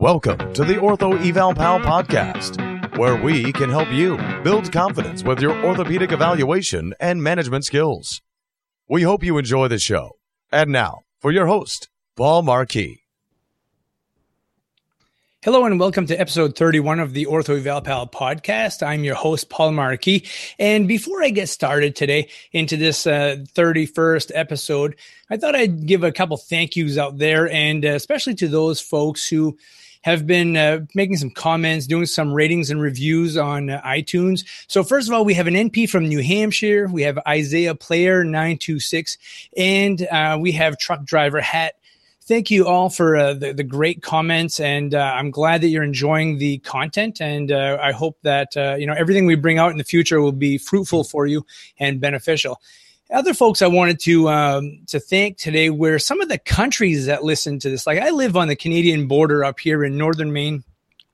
Welcome to the Ortho Eval Pal podcast, where we can help you build confidence with your orthopedic evaluation and management skills. We hope you enjoy the show. And now, for your host, Paul Marquis. Hello and welcome to episode 31 of the Ortho Eval Pal podcast. I'm your host, Paul Marquis. And before I get started today into this uh, 31st episode, I thought I'd give a couple thank yous out there and uh, especially to those folks who have been uh, making some comments, doing some ratings and reviews on uh, iTunes. So first of all, we have an NP from New Hampshire. We have Isaiah Player 926 and uh, we have truck driver hat thank you all for uh, the, the, great comments and uh, i'm glad that you're enjoying the content and uh, i hope that you know everything we bring out in the future will be fruitful for you and beneficial other folks I wanted to um, to thank today were some of the countries that listen to this. Like I live on the Canadian border up here in northern Maine,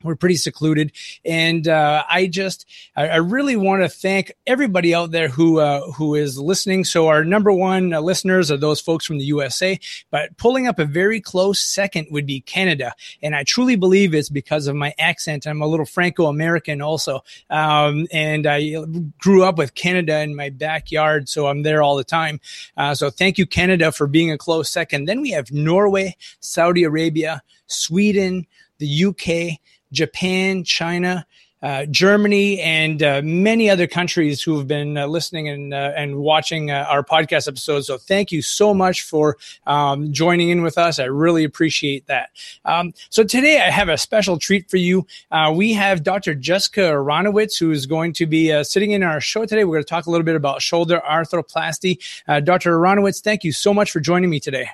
we're pretty secluded. And uh, i just I, I really want to thank everybody out there who uh, who is listening. So our number one uh, listeners are those folks from the usa but pulling up a very close second would be canada. And i truly believe it's because of my accent. I'm a little franco-american also. Um, and i grew up with canada in my backyard so i'm there all the time. Uh, so thank you canada for being a close second. Then we have norway saudi arabia sweden the uk Japan, China, uh, Germany, and uh, many other countries who have been uh, listening and uh, and watching uh, our podcast episodes. So thank you so much for um, joining in with us. I really appreciate that. Um, so today I have a special treat for you. Uh, we have Dr. Jessica Aronowitz, who is going to be sitting in our show today. We're going to talk a little bit about shoulder arthroplasty. Dr. Aronowitz, thank you so much for joining me today.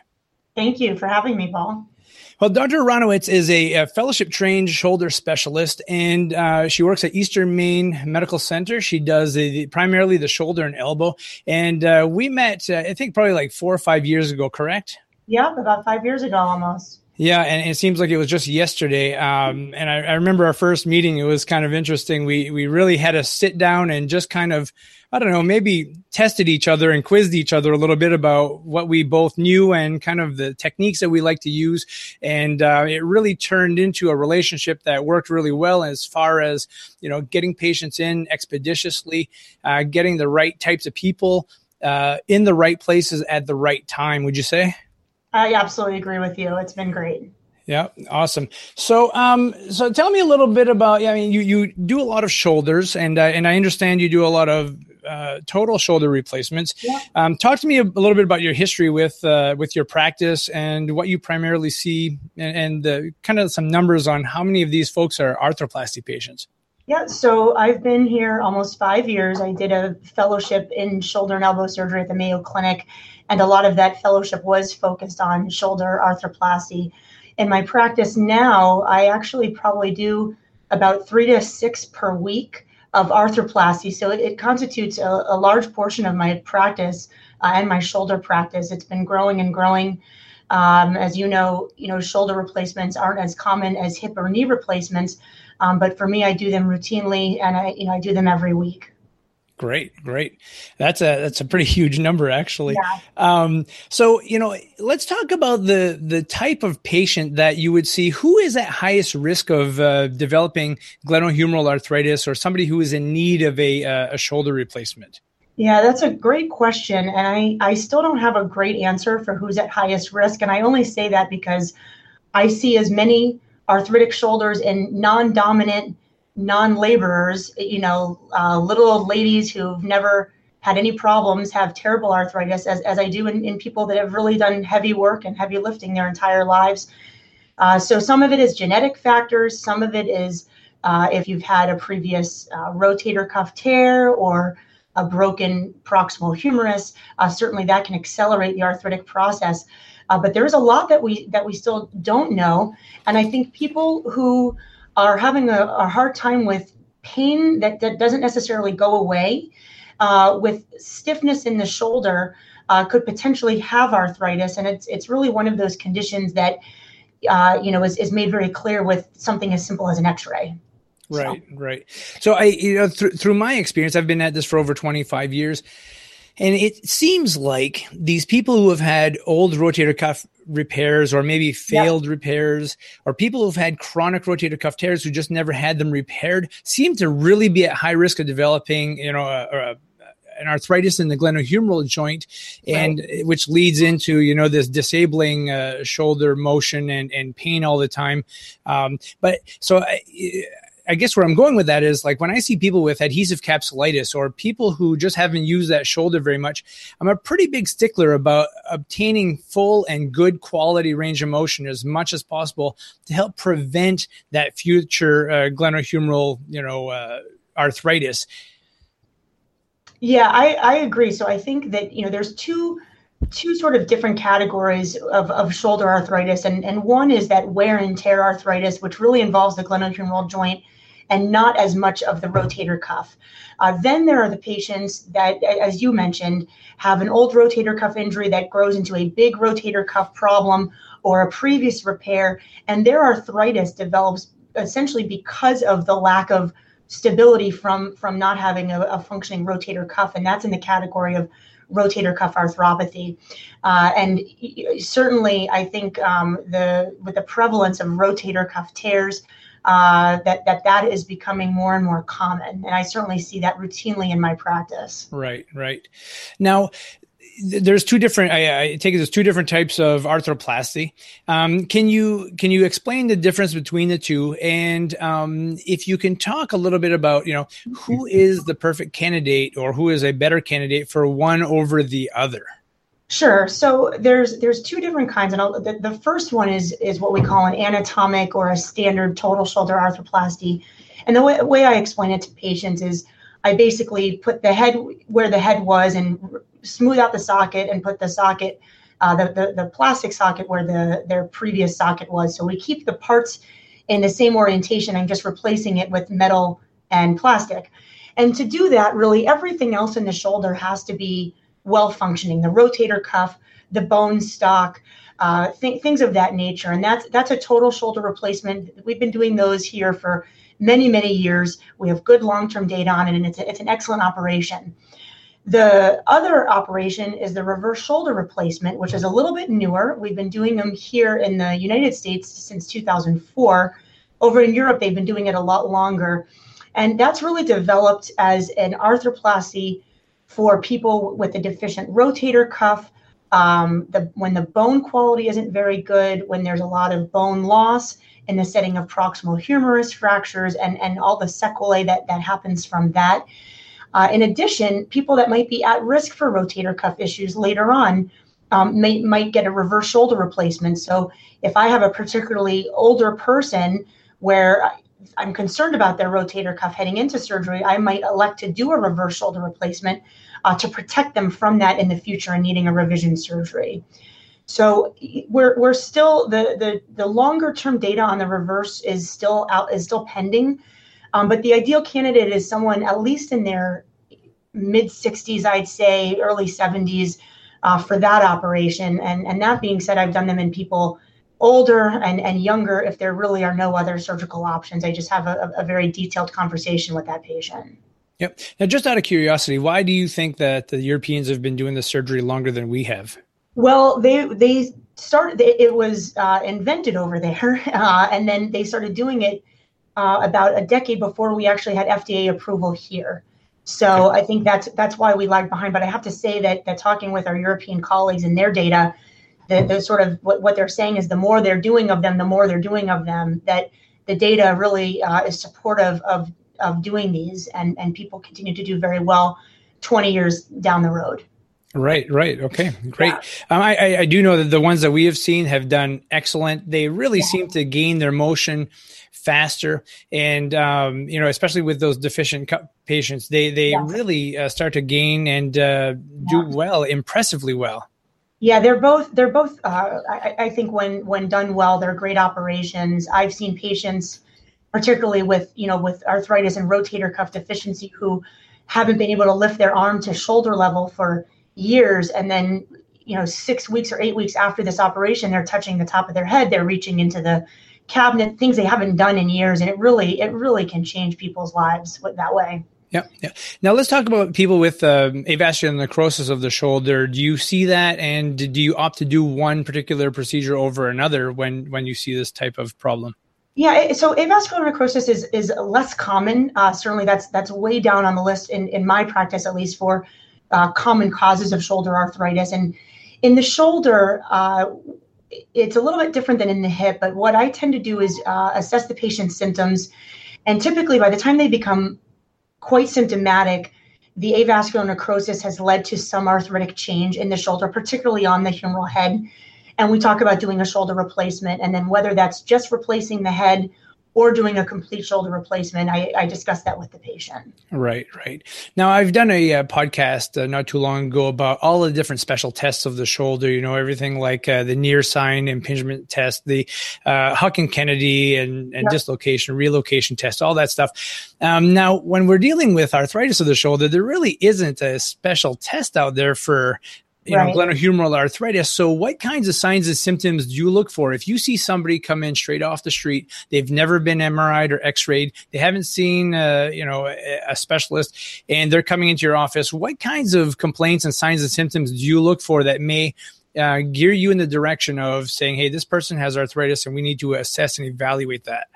Thank you for having me, Paul. Well, Dr. Aronowitz is a, a fellowship trained shoulder specialist, and uh, she works at Eastern Maine Medical Center. She does the, primarily the shoulder and elbow. And uh, we met, uh, I think, probably like four or five years ago, correct? Yep, about five years ago almost. Yeah, and it seems like it was just yesterday. Um, and I, I, remember our first meeting; it was kind of interesting. We we really had to sit down and just kind of I don't know, maybe tested each other and quizzed each other a little bit about what we both knew and kind of the techniques that we like to use. And uh, it really turned into a relationship that worked really well as far as, you know, getting patients in expeditiously, uh, getting the right types of people uh, in the right places at the right time. Would you say? I absolutely agree with you. It's been great. Yeah, awesome. So, um, so tell me a little bit about. Yeah, I mean, you you do a lot of shoulders, and uh, and I understand you do a lot of uh, total shoulder replacements. Yeah. Um, talk to me a, a, little bit about your history with uh, with your practice and what you primarily see, and, and kind of some numbers on how many of these folks are arthroplasty patients. Yeah, so I've been here almost five years. I did a fellowship in shoulder and elbow surgery at the Mayo Clinic, and a lot of that fellowship was focused on shoulder arthroplasty. In my practice now, I actually probably do about three to six per week of arthroplasty. So it, it constitutes a, a, large portion of my practice uh, and my shoulder practice. It's been growing and growing. Um, as you know, you know, shoulder replacements aren't as common as hip or knee replacements, um, but for me, I do them routinely, and I, you know, I do them every week. Great, great. That's a that's a pretty huge number, actually. Yeah. Um, so you know, let's talk about the the type of patient that you would see. Who is at highest risk of uh, developing glenohumeral arthritis, or somebody who is in need of a uh, a shoulder replacement? Yeah, that's a great question, and I I still don't have a great answer for who's at highest risk, and I only say that because I see as many arthritic shoulders in non-dominant non-laborers, you know, uh, little old ladies who've never had any problems have terrible arthritis, as, as I do in, in people that have really done heavy work and heavy lifting their entire lives. Uh, so some of it is genetic factors, some of it is uh, if you've had a previous uh, rotator cuff tear or a broken proximal humerus, uh, certainly that can accelerate the arthritic process. Uh, but there is a lot that we that we still don't know, and I think people who are having a, a hard time with pain that, that doesn't necessarily go away, uh, with stiffness in the shoulder, uh, could potentially have arthritis. And it's, it's really one of those conditions that, uh, you know, is, is made very clear with something as simple as an x-ray. Right, so. right. So I, you know, th- through my experience, I've been at this for over 25 years And it seems like these people who have had old rotator cuff repairs or maybe failed yeah. repairs or people who've had chronic rotator cuff tears who just never had them repaired seem to really be at high risk of developing, you know, a, a an arthritis in the glenohumeral joint, and right. which leads into you know this disabling uh, shoulder motion and and pain all the time. Um, but so I, I guess where I'm going with that is like when I see people with adhesive capsulitis or people who just haven't used that shoulder very much, I'm a pretty big stickler about obtaining full and good quality range of motion as much as possible to help prevent that future uh, glenohumeral, you know, uh, arthritis. Yeah, I, I agree. So I think that you know there's two two sort of different categories of, of shoulder arthritis, and and one is that wear and tear arthritis, which really involves the glenohumeral joint and not as much of the rotator cuff. Uh, then there are the patients that, as you mentioned, have an old rotator cuff injury that grows into a big rotator cuff problem or a previous repair, and their arthritis develops essentially because of the lack of stability from from not having a, a functioning rotator cuff, and that's in the category of rotator cuff arthropathy. Uh, and certainly, I think um, the with the prevalence of rotator cuff tears, uh, that that that is becoming more and more common, and I certainly see that routinely in my practice. Right, right. Now, there's two different I, I, take it there's two different types of arthroplasty um, can you can you explain the difference between the two and um, if you can talk a little bit about you know who is the perfect candidate or who is a better candidate for one over the other Sure. So there's there's two different kinds, and the, the first one is is what we call an anatomic or a standard total shoulder arthroplasty. And the way, way I explain it to patients is I basically put the head where the head was and smooth out the socket and put the socket, uh, the, the, the plastic socket where the their previous socket was. So we keep the parts in the same orientation and just replacing it with metal and plastic. And to do that, really everything else in the shoulder has to be well functioning, the rotator cuff, the bone stock, uh, th- things of that nature. And that's that's a total shoulder replacement. We've been doing those here for many many years. We have good long term data on it, and it's a, it's an excellent operation. The other operation is the reverse shoulder replacement, which is a little bit newer. We've been doing them here in the United States since 2004. Over in Europe, they've been doing it a lot longer. And that's really developed as an arthroplasty for people with a deficient rotator cuff, um, the, when the bone quality isn't very good, when there's a lot of bone loss in the setting of proximal humerus fractures and, and all the sequelae that, that happens from that. Uh, in addition, people that might be at risk for rotator cuff issues later on um, may, might get a reverse shoulder replacement. So if I have a particularly older person where I'm concerned about their rotator cuff heading into surgery, I might elect to do a reverse shoulder replacement uh, to protect them from that in the future and needing a revision surgery. So we're, we're still the, the the longer term data on the reverse is still out is still pending, um, but the ideal candidate is someone at least in their mid 60s, I'd say early 70s uh, for that operation. And and that being said, I've done them in people older and, and younger if there really are no other surgical options. I just have a, a very detailed conversation with that patient. Yep. Now, just out of curiosity, why do you think that the Europeans have been doing the surgery longer than we have? Well, they they started. It was uh, invented over there, uh, and then they started doing it uh, about a decade before we actually had FDA approval here. So. I think that's that's why we lagged behind. But I have to say that that talking with our European colleagues and their data, the, the sort of what, what they're saying is the more they're doing of them, the more they're doing of them. That the data really uh, is supportive of of doing these, and and people continue to do very well 20 years down the road. Right, right. Okay, great. Yeah. Um, I, I do know that the ones that we have seen have done excellent. They really yeah. seem to gain their motion faster, and um, you know, especially with those deficient patients, they they yeah. really uh, start to gain and uh, do well, impressively well. Yeah, they're both. They're both. Uh, I, I think when when done well, they're great operations. I've seen patients, particularly with you know with arthritis and rotator cuff deficiency, who haven't been able to lift their arm to shoulder level for years, and then you know six weeks or eight weeks after this operation, they're touching the top of their head. They're reaching into the cabinet, things they haven't done in years, and it really it really can change people's lives that way. Yeah, yeah. Now let's talk about people with um, avascular necrosis of the shoulder. Do you see that, and do you opt to do one particular procedure over another when when you see this type of problem? Yeah, so avascular necrosis is is less common. Uh, certainly, that's that's way down on the list in in my practice, at least for uh, common causes of shoulder arthritis. And in the shoulder, uh, it's a little bit different than in the hip. But what I tend to do is uh, assess the patient's symptoms, and typically by the time they become quite symptomatic. The avascular necrosis has led to some arthritic change in the shoulder, particularly on the humeral head. And we talk about doing a shoulder replacement, and then whether that's just replacing the head or doing a complete shoulder replacement. I, I discussed that with the patient. Right, right. Now, I've done a, uh, podcast uh, not too long ago about all the different special tests of the shoulder, you know, everything like uh, the Neer sign impingement test, the uh, Hawkins-Kennedy and, and yep. dislocation, relocation test, all that stuff. Um, now, when we're dealing with arthritis of the shoulder, there really isn't a special test out there for you right. know, glenohumeral arthritis. So, what kinds of signs and symptoms do you look for? If you see somebody come in straight off the street, they've never been MRI'd or X-rayed, they haven't seen, uh, you know, a, specialist, and they're coming into your office, what kinds of complaints and signs and symptoms do you look for that may uh, gear you in the direction of saying, "Hey, this person has arthritis, and we need to assess and evaluate that"?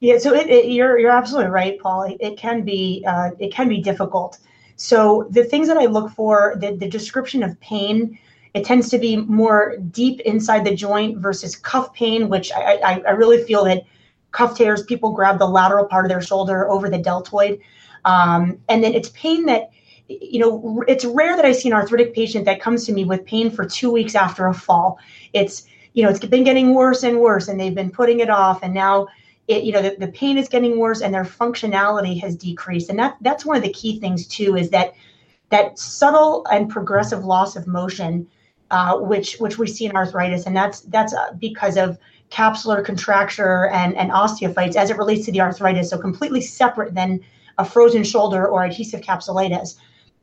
Yeah, so it, it, you're you're absolutely right, Paul. It, it can be uh, it can be difficult. So the things that I look for, the, the description of pain, it tends to be more deep inside the joint versus cuff pain, which I, I, I really feel that cuff tears, people grab the lateral part of their shoulder over the deltoid. Um, and then it's pain that, you know, it's rare that I see an arthritic patient that comes to me with pain for two weeks after a fall. It's, you know, it's been getting worse and worse, and they've been putting it off. And now it, you know, the, the pain is getting worse and their functionality has decreased. And that that's one of the key things too, is that that subtle and progressive loss of motion, uh, which which we see in arthritis, and that's that's uh, because of capsular contracture and, and osteophytes as it relates to the arthritis. So completely separate than a frozen shoulder or adhesive capsulitis.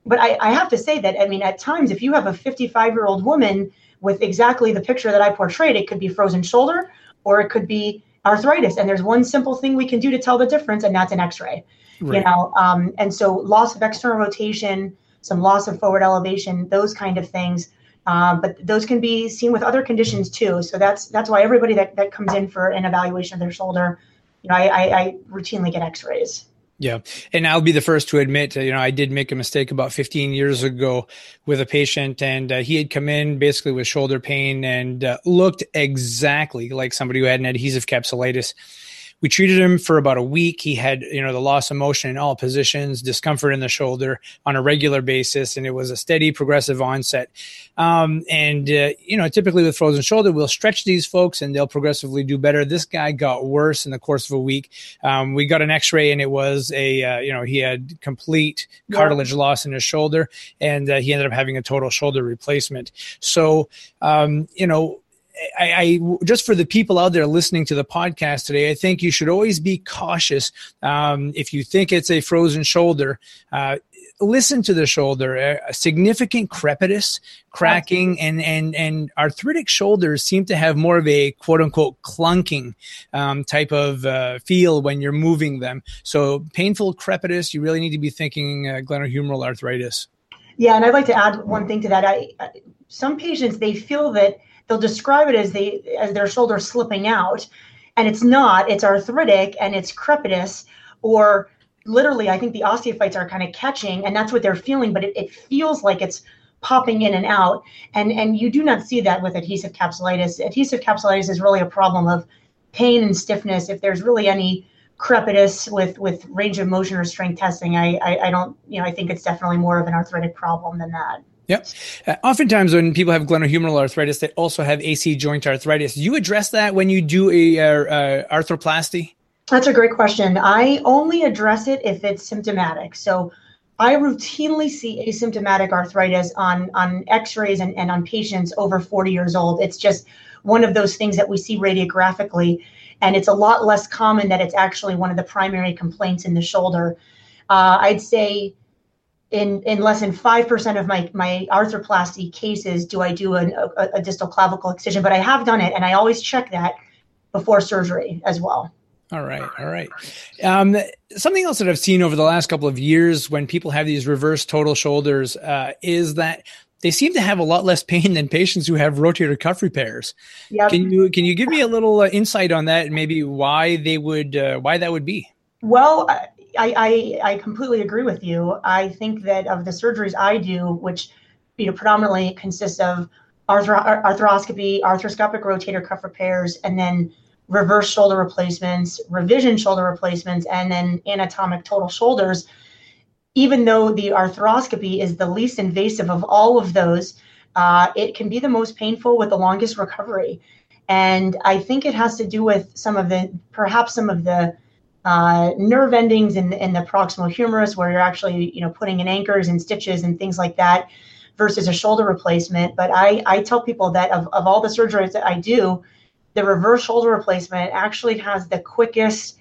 But I, I have to say that I mean, at times, if you have a 55 year old woman with exactly the picture that I portrayed, it could be frozen shoulder or it could be arthritis and there's one simple thing we can do to tell the difference and that's an x-ray right. you know um, and so loss of external rotation some loss of forward elevation those kind of things um, but those can be seen with other conditions too so that's that's why everybody that, that comes in for an evaluation of their shoulder you know i, I, I routinely get x-rays yeah. And I'll be the first to admit, you know, I did make a mistake about 15 years ago with a patient and uh, he had come in basically with shoulder pain and uh, looked exactly like somebody who had an adhesive capsulitis we treated him for about a week. He had, you know, the loss of motion in all positions, discomfort in the shoulder on a regular basis, and it was a steady, progressive onset. Um, and uh, you know, typically with frozen shoulder, we'll stretch these folks, and they'll progressively do better. This guy got worse in the course of a week. Um, we got an X-ray, and it was a, uh, you know, he had complete cartilage loss in his shoulder, and uh, he ended up having a total shoulder replacement. So, um, you know I, I, just for the people out there listening to the podcast today, I think you should always be cautious. Um, if you think it's a frozen shoulder, uh, listen to the shoulder. A significant crepitus, cracking, and and and arthritic shoulders seem to have more of a quote unquote clunking um, type of uh, feel when you're moving them. So painful crepitus, you really need to be thinking uh, glenohumeral arthritis. Yeah, and I'd like to add one thing to that. I, some patients they feel that they'll describe it as they as their shoulder slipping out and it's not it's arthritic and it's crepitus or literally i think the osteophytes are kind of catching and that's what they're feeling but it, it feels like it's popping in and out. And and you do not see that with adhesive capsulitis. Adhesive capsulitis is really a problem of pain and stiffness. If there's really any crepitus with with range of motion or strength testing I, I i don't you know i think it's definitely more of an arthritic problem than that Yep. Uh, oftentimes, when people have glenohumeral arthritis, they also have AC joint arthritis. Do you address that when you do a uh, uh, arthroplasty? That's a great question. I only address it if it's symptomatic. So I routinely see asymptomatic arthritis on on X-rays and, and on patients over 40 years old. It's just one of those things that we see radiographically, and it's a lot less common that it's actually one of the primary complaints in the shoulder. Uh, I'd say in in less than five percent of my my arthroplasty cases do I do an, a, a distal clavicle excision, but I have done it, and I always check that before surgery as well. All right, all right. Um, something else that I've seen over the last couple of years when people have these reverse total shoulders uh, is that they seem to have a lot less pain than patients who have rotator cuff repairs. Yep. Can you can you give me a little uh, insight on that and maybe why they would uh, why that would be? Well, I, I I completely agree with you. I think that of the surgeries I do, which you know predominantly consists of arthro- arthroscopy, arthroscopic rotator cuff repairs, and then reverse shoulder replacements, revision shoulder replacements, and then anatomic total shoulders. Even though the arthroscopy is the least invasive of all of those, uh, it can be the most painful with the longest recovery. And I think it has to do with some of the, perhaps some of the uh, nerve endings in, in the proximal humerus, where you're actually, you know, putting in anchors and stitches and things like that, versus a shoulder replacement. But I, I tell people that of, of all the surgeries that I do, the reverse shoulder replacement actually has the quickest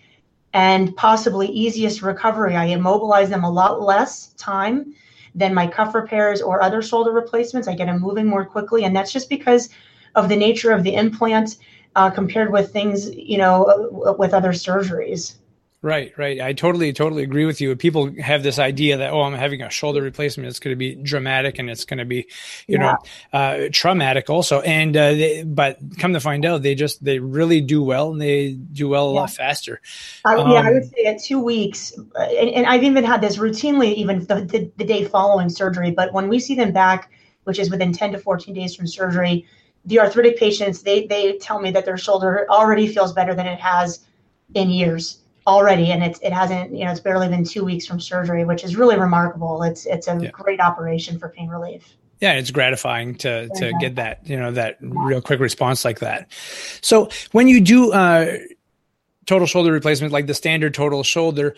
and possibly easiest recovery. I immobilize them a lot less time than my cuff repairs or other shoulder replacements. I get them moving more quickly, and that's just because of the nature of the implant uh, compared with things, you know, with other surgeries. Right, right. I totally, totally agree with you. People have this idea that, oh, I'm having a shoulder replacement. It's going to be dramatic and it's going to be, you yeah. know, uh, traumatic also. And, uh, they, but come to find out, they just, they really do well and they do well a yeah. lot faster. I, um, yeah, I would say at two weeks, uh, and, and, I've even had this routinely, even the, the, the day following surgery. But when we see them back, which is within 10 to 14 days from surgery, the arthritic patients, they, they tell me that their shoulder already feels better than it has in years already and it's it hasn't you know it's barely been two weeks from surgery which is really remarkable. It's it's a yeah. great operation for pain relief. Yeah it's gratifying to to get that you know that real quick response like that. So when you do uh total shoulder replacement like the standard total shoulder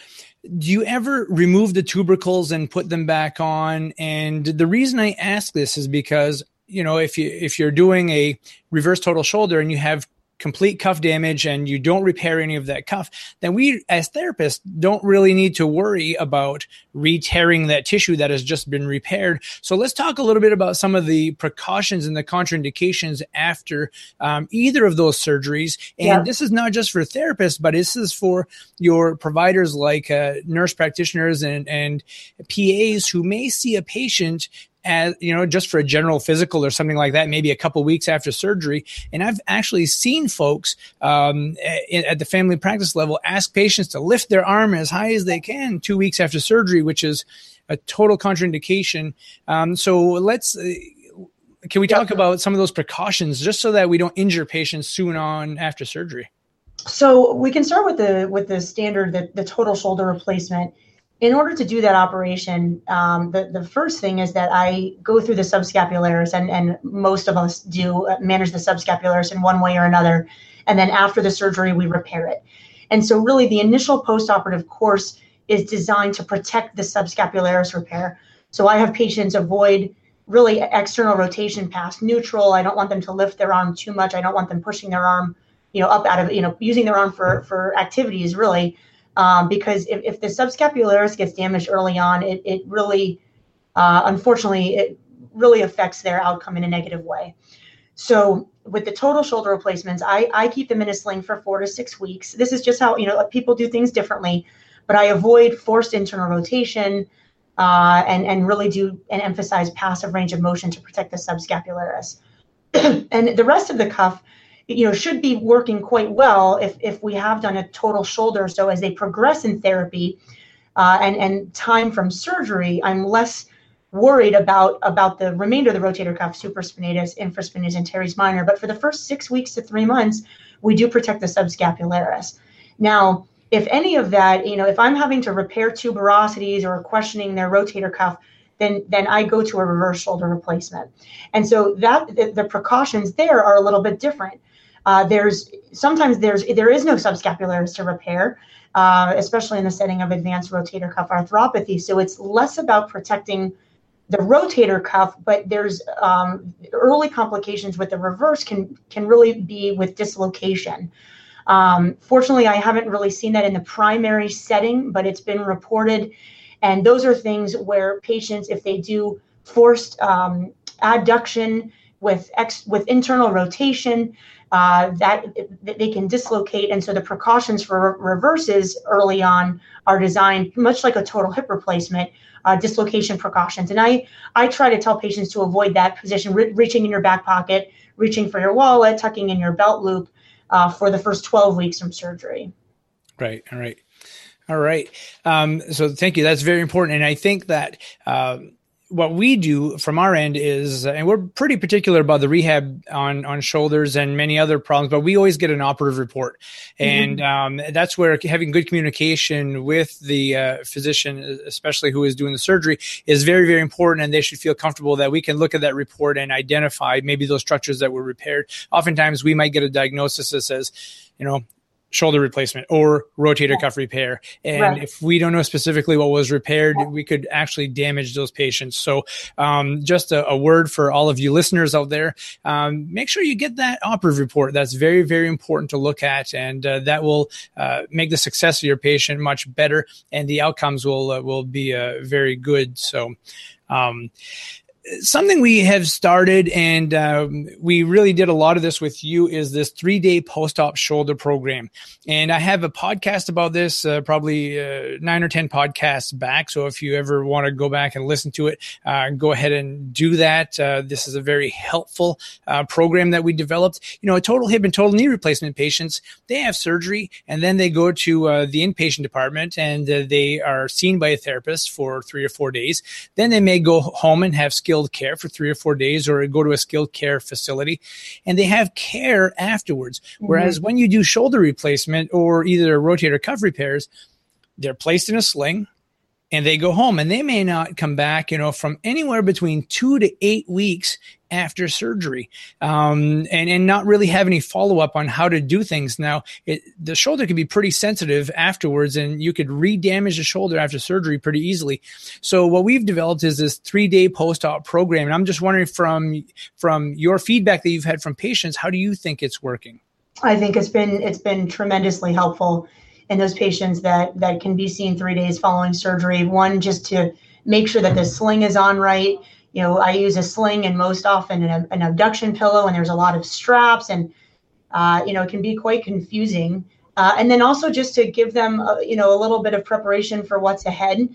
do you ever remove the tubercles and put them back on? And the reason i ask this is because you know if you if you're doing a reverse total shoulder and you have complete cuff damage and you don't repair any of that cuff, then we as therapists don't really need to worry about re-tearing that tissue that has just been repaired. So let's talk a little bit about some of the precautions and the contraindications after um, either of those surgeries. And yeah. this is not just for therapists, but this is for your providers like uh, nurse practitioners and, and PAs who may see a patient as you know just for a general physical or something like that maybe a couple weeks after surgery. And i've actually seen folks um, at, the family practice level ask patients to lift their arm as high as they can two weeks after surgery which is a total contraindication. Um, so let's uh, can we talk about some of those precautions just so that we don't injure patients soon on after surgery? So we can start with the with the standard the, the total shoulder replacement in order to do that operation, um, the, the first thing is that I go through the subscapularis, and, and most of us do manage the subscapularis in one way or another. And then after the surgery, we repair it. And so, really, the initial postoperative course is designed to protect the subscapularis repair. So, I have patients avoid really external rotation past neutral. I don't want them to lift their arm too much. I don't want them pushing their arm, you know, up out of, you know, using their arm for, for activities really um, because if, if the subscapularis gets damaged early on, it, it really, uh, unfortunately, it really affects their outcome in a negative way. So with the total shoulder replacements, I, I keep them in a sling for four to six weeks. This is just how, you know, people do things differently, but I avoid forced internal rotation uh, and, and really do and emphasize passive range of motion to protect the subscapularis. and the rest of the cuff, you know should be working quite well if if we have done a total shoulder so as they progress in therapy uh, and and time from surgery i'm less worried about about the remainder of the rotator cuff supraspinatus infraspinatus and teres minor but for the first six weeks to three months we do protect the subscapularis now if any of that you know if i'm having to repair tuberosities or questioning their rotator cuff then then I go to a reverse shoulder replacement. And so that the, the precautions there are a little bit different. Uh, there's sometimes there's there is no subscapularis to repair, uh, especially in the setting of advanced rotator cuff arthropathy. So it's less about protecting the rotator cuff, but there's um, early complications with the reverse can can really be with dislocation. Um, fortunately, I haven't really seen that in the primary setting, but it's been reported, and those are things where patients, if they do forced um, adduction with ex, with internal rotation uh, that, that they can dislocate. And so the precautions for reverses early on are designed much like a total hip replacement. Uh, dislocation precautions, and I I try to tell patients to avoid that position, re- reaching in your back pocket, reaching for your wallet, tucking in your belt loop uh, for the first 12 weeks from surgery. Right. All right. All right. Um, so thank you. That's very important. And I think that, um, what we do from our end is, and we're pretty particular about the rehab on on shoulders and many other problems, but we always get an operative report, and mm-hmm. um, that's where having good communication with the uh, physician, especially who is doing the surgery, is very very important, and they should feel comfortable that we can look at that report and identify maybe those structures that were repaired. Oftentimes, we might get a diagnosis that says, you know, shoulder replacement or rotator yeah. cuff repair. And right. if we don't know specifically what was repaired, yeah. we could actually damage those patients. So, um, just a, a, word for all of you listeners out there: um, make sure you get that operative report. That's very, very important to look at, and uh, that will uh, make the success of your patient much better, and the outcomes will uh, will be uh, very good. So. Um, something we have started and um, we really did a lot of this with you is this three day post op shoulder program. And I have a podcast about this, uh, probably uh, nine or 10 podcasts back. So if you ever want to go back and listen to it, uh, go ahead and do that. Uh, this is a very helpful uh, program that we developed. You know, a total hip and total knee replacement patients, they have surgery and then they go to uh, the inpatient department and they are seen by a therapist for three or four days. Then they may go home and have skilled skilled care for three or four days or go to a skilled care facility and they have care afterwards. Mm-hmm. Whereas when you do shoulder replacement or either rotator cuff repairs, they're placed in a sling and they go home and they may not come back, you know, from anywhere between two to eight weeks after surgery um, and, and not really have any follow up on how to do things. Now, it, the shoulder can be pretty sensitive afterwards, and you could re damage the shoulder after surgery pretty easily. So, what we've developed is this three day post op program. And I'm just wondering from, from your feedback that you've had from patients, how do you think it's working? I think it's been it's been tremendously helpful in those patients that that can be seen three days following surgery. One, just to make sure that the sling is on right you know, I use a sling and most often an, an abduction pillow, and there's a lot of straps, and uh, you know, it can be quite confusing. Uh, and then also just to give them, a, you know, a little bit of preparation for what's ahead.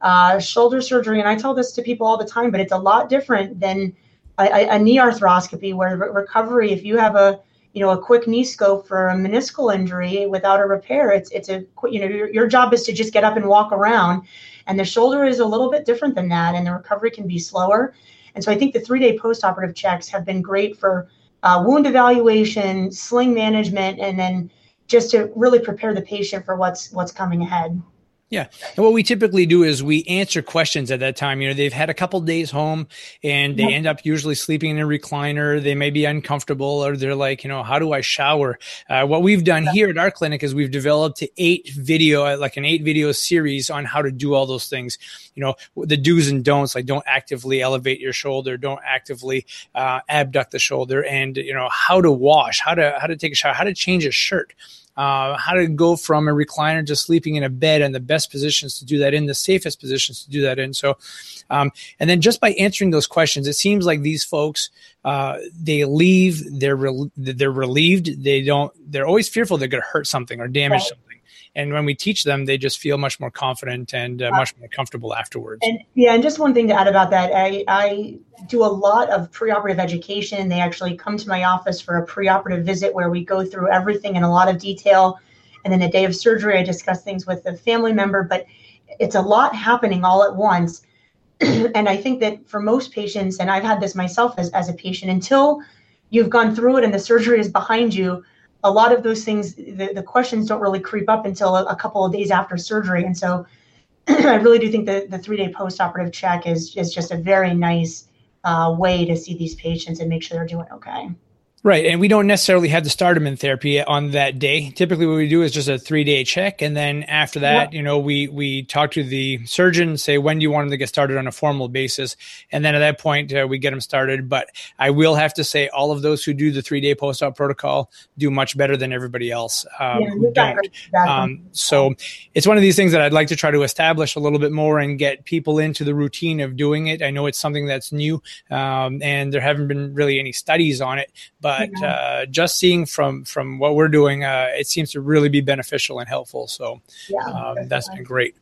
Uh, shoulder surgery, and I tell this to people all the time, but it's a lot different than a, a knee arthroscopy, where re- recovery, if you have a you know a quick knee scope for a meniscal injury without a repair it's it's a you know your, your job is to just get up and walk around and the shoulder is a little bit different than that, and the recovery can be slower. And so I think the three day post operative checks have been great for uh, wound evaluation, sling management, and then just to really prepare the patient for what's what's coming ahead. Yeah. And what we typically do is we answer questions at that time. You know, they've had a couple days home and they end up usually sleeping in a recliner. They may be uncomfortable or they're like, you know, how do I shower? Uh, what we've done here at our clinic is we've developed eight video, like an eight video series on how to do all those things. You know, the do's and don'ts, like don't actively elevate your shoulder, don't actively uh, abduct the shoulder and, you know, how to wash, how to, how to take a shower, how to change a shirt uh, how to go from a recliner to sleeping in a bed and the best positions to do that in, the safest positions to do that in. So, um, and then just by answering those questions, it seems like these folks uh, they leave, they're re- they're relieved. They don't. They're always fearful they're going to hurt something or damage right. something. And when we teach them, they just feel much more confident and uh, much more comfortable afterwards. And yeah, and just one thing to add about that, I, I do a lot of preoperative education. They actually come to my office for a preoperative visit where we go through everything in a lot of detail. And then the day of surgery, I discuss things with the family member, but it's a lot happening all at once. and I think that for most patients, and I've had this myself as, as a patient, until you've gone through it and the surgery is behind you, a lot of those things, the, the questions don't really creep up until a, a couple of days after surgery. And so I really do think that the three day post operative check is, is just a very nice uh, way to see these patients and make sure they're doing okay. Right. And we don't necessarily have to start them in therapy on that day. Typically what we do is just a three day check. And then after that, you know, we, we talk to the surgeon, say, when do you want them to get started on a formal basis? And then at that point, uh, we get them started. But I will have to say all of those who do the three day post op protocol do much better than everybody else um, yeah, who don't. Um, so it's one of these things that I'd like to try to establish a little bit more and get people into the routine of doing it. I know it's something that's new um, and there haven't been really any studies on it, but but yeah. uh, just seeing from from what we're doing, uh, it seems to really be beneficial and helpful. So yeah, um, that's been great.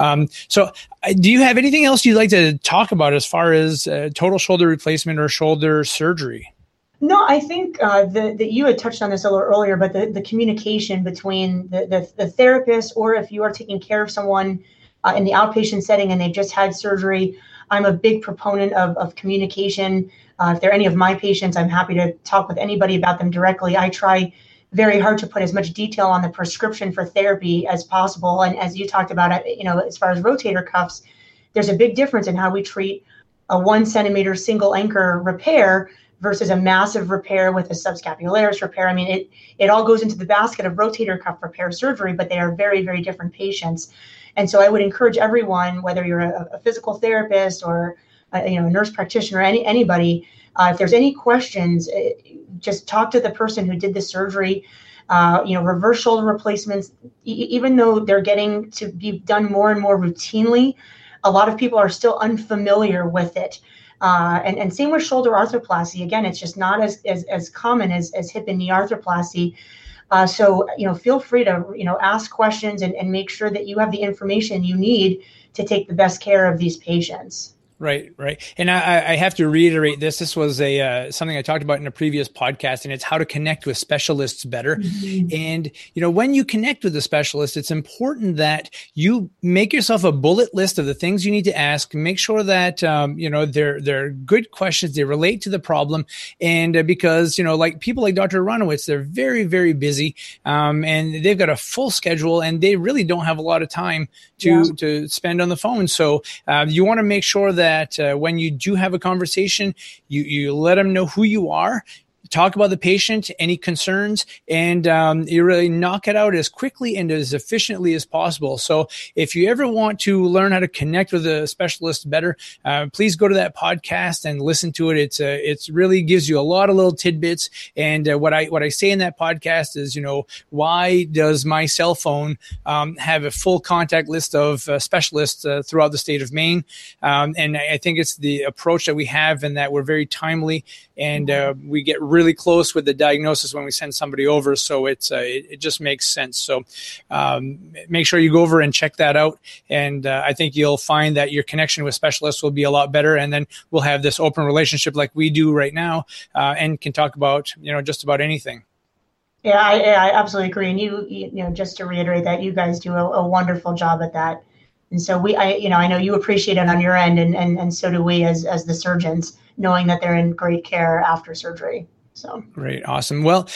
Um, so, do you have anything else you'd like to talk about as far as uh, total shoulder replacement or shoulder surgery? No, I think uh, that you had touched on this a little earlier, but the, the communication between the, the, the therapist or if you are taking care of someone uh, in the outpatient setting and they've just had surgery, I'm a big proponent of, of communication. Uh, if they're any of my patients, I'm happy to talk with anybody about them directly. I try very hard to put as much detail on the prescription for therapy as possible. And as you talked about, uh, you know, as far as rotator cuffs, there's a big difference in how we treat a one centimeter single anchor repair versus a massive repair with a subscapularis repair. I mean, it it all goes into the basket of rotator cuff repair surgery, but they are very very different patients. And so I would encourage everyone, whether you're a, a physical therapist or uh, you know, a nurse practitioner, any anybody, uh, if there's any questions, uh, just talk to the person who did the surgery. Uh, you know, reverse shoulder replacements, e- even though they're getting to be done more and more routinely, a lot of people are still unfamiliar with it. Uh, and, and same with shoulder arthroplasty. Again, it's just not as, as, as common as, as hip and knee arthroplasty. Uh, so, you know, feel free to, you know, ask questions and, and make sure that you have the information you need to take the best care of these patients. Right, right, and I, I, have to reiterate this. This was a uh, something I talked about in a previous podcast, and it's how to connect with specialists better. Mm-hmm. And you know, when you connect with a specialist, it's important that you make yourself a bullet list of the things you need to ask. Make sure that um, you know they're they're good questions. They relate to the problem, and uh, because you know, like people like Dr. Aronowitz, they're very very busy, um, and they've got a full schedule, and they really don't have a lot of time to yeah. to spend on the phone. So uh, you want to make sure that that uh, when you do have a conversation, you, you let them know who you are talk about the patient, any concerns, and um, you really knock it out as quickly and as efficiently as possible. So, if you ever want to learn how to connect with a specialist better, uh, please go to that podcast and listen to it. It's uh, it's really gives you a lot of little tidbits. And uh, what I what I say in that podcast is, you know, why does my cell phone um, have a full contact list of uh, specialists uh, throughout the state of Maine? Um, and I think it's the approach that we have, and that we're very timely and uh, we get really close with the diagnosis when we send somebody over. So it's uh, it, it, just makes sense. So um, make sure you go over and check that out, and uh, I think you'll find that your connection with specialists will be a lot better, and then we'll have this open relationship like we do right now, uh, and can talk about you know just about anything. Yeah, I, I absolutely agree. And you, you know, just to reiterate that you guys do a, a wonderful job at that. And so we, I, you know, I know you appreciate it on your end, and and and so do we as as the surgeons knowing that they're in great care after surgery. So great, awesome. Well,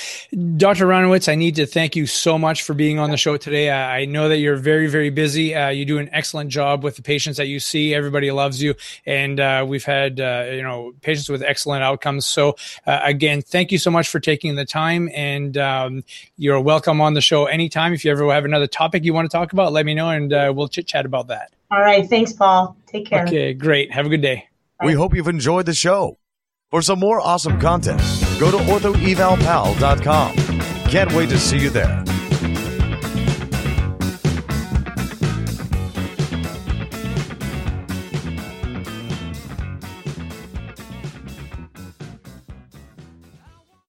Dr. Aronowitz, I need to thank you so much for being on the show today. I know that you're very, very busy. Uh, you do an excellent job with the patients that you see. Everybody loves you, and uh, we've had uh, you know patients with excellent outcomes. So uh, again, thank you so much for taking the time, and um, you're welcome on the show anytime. If you ever have another topic you want to talk about, let me know, and uh, we'll chit chat about that. All right, thanks, Paul. Take care. Okay, great. Have a good day. We hope you've enjoyed the show. For some more awesome content, go to orthoevalpal.com. Can't wait to see you there.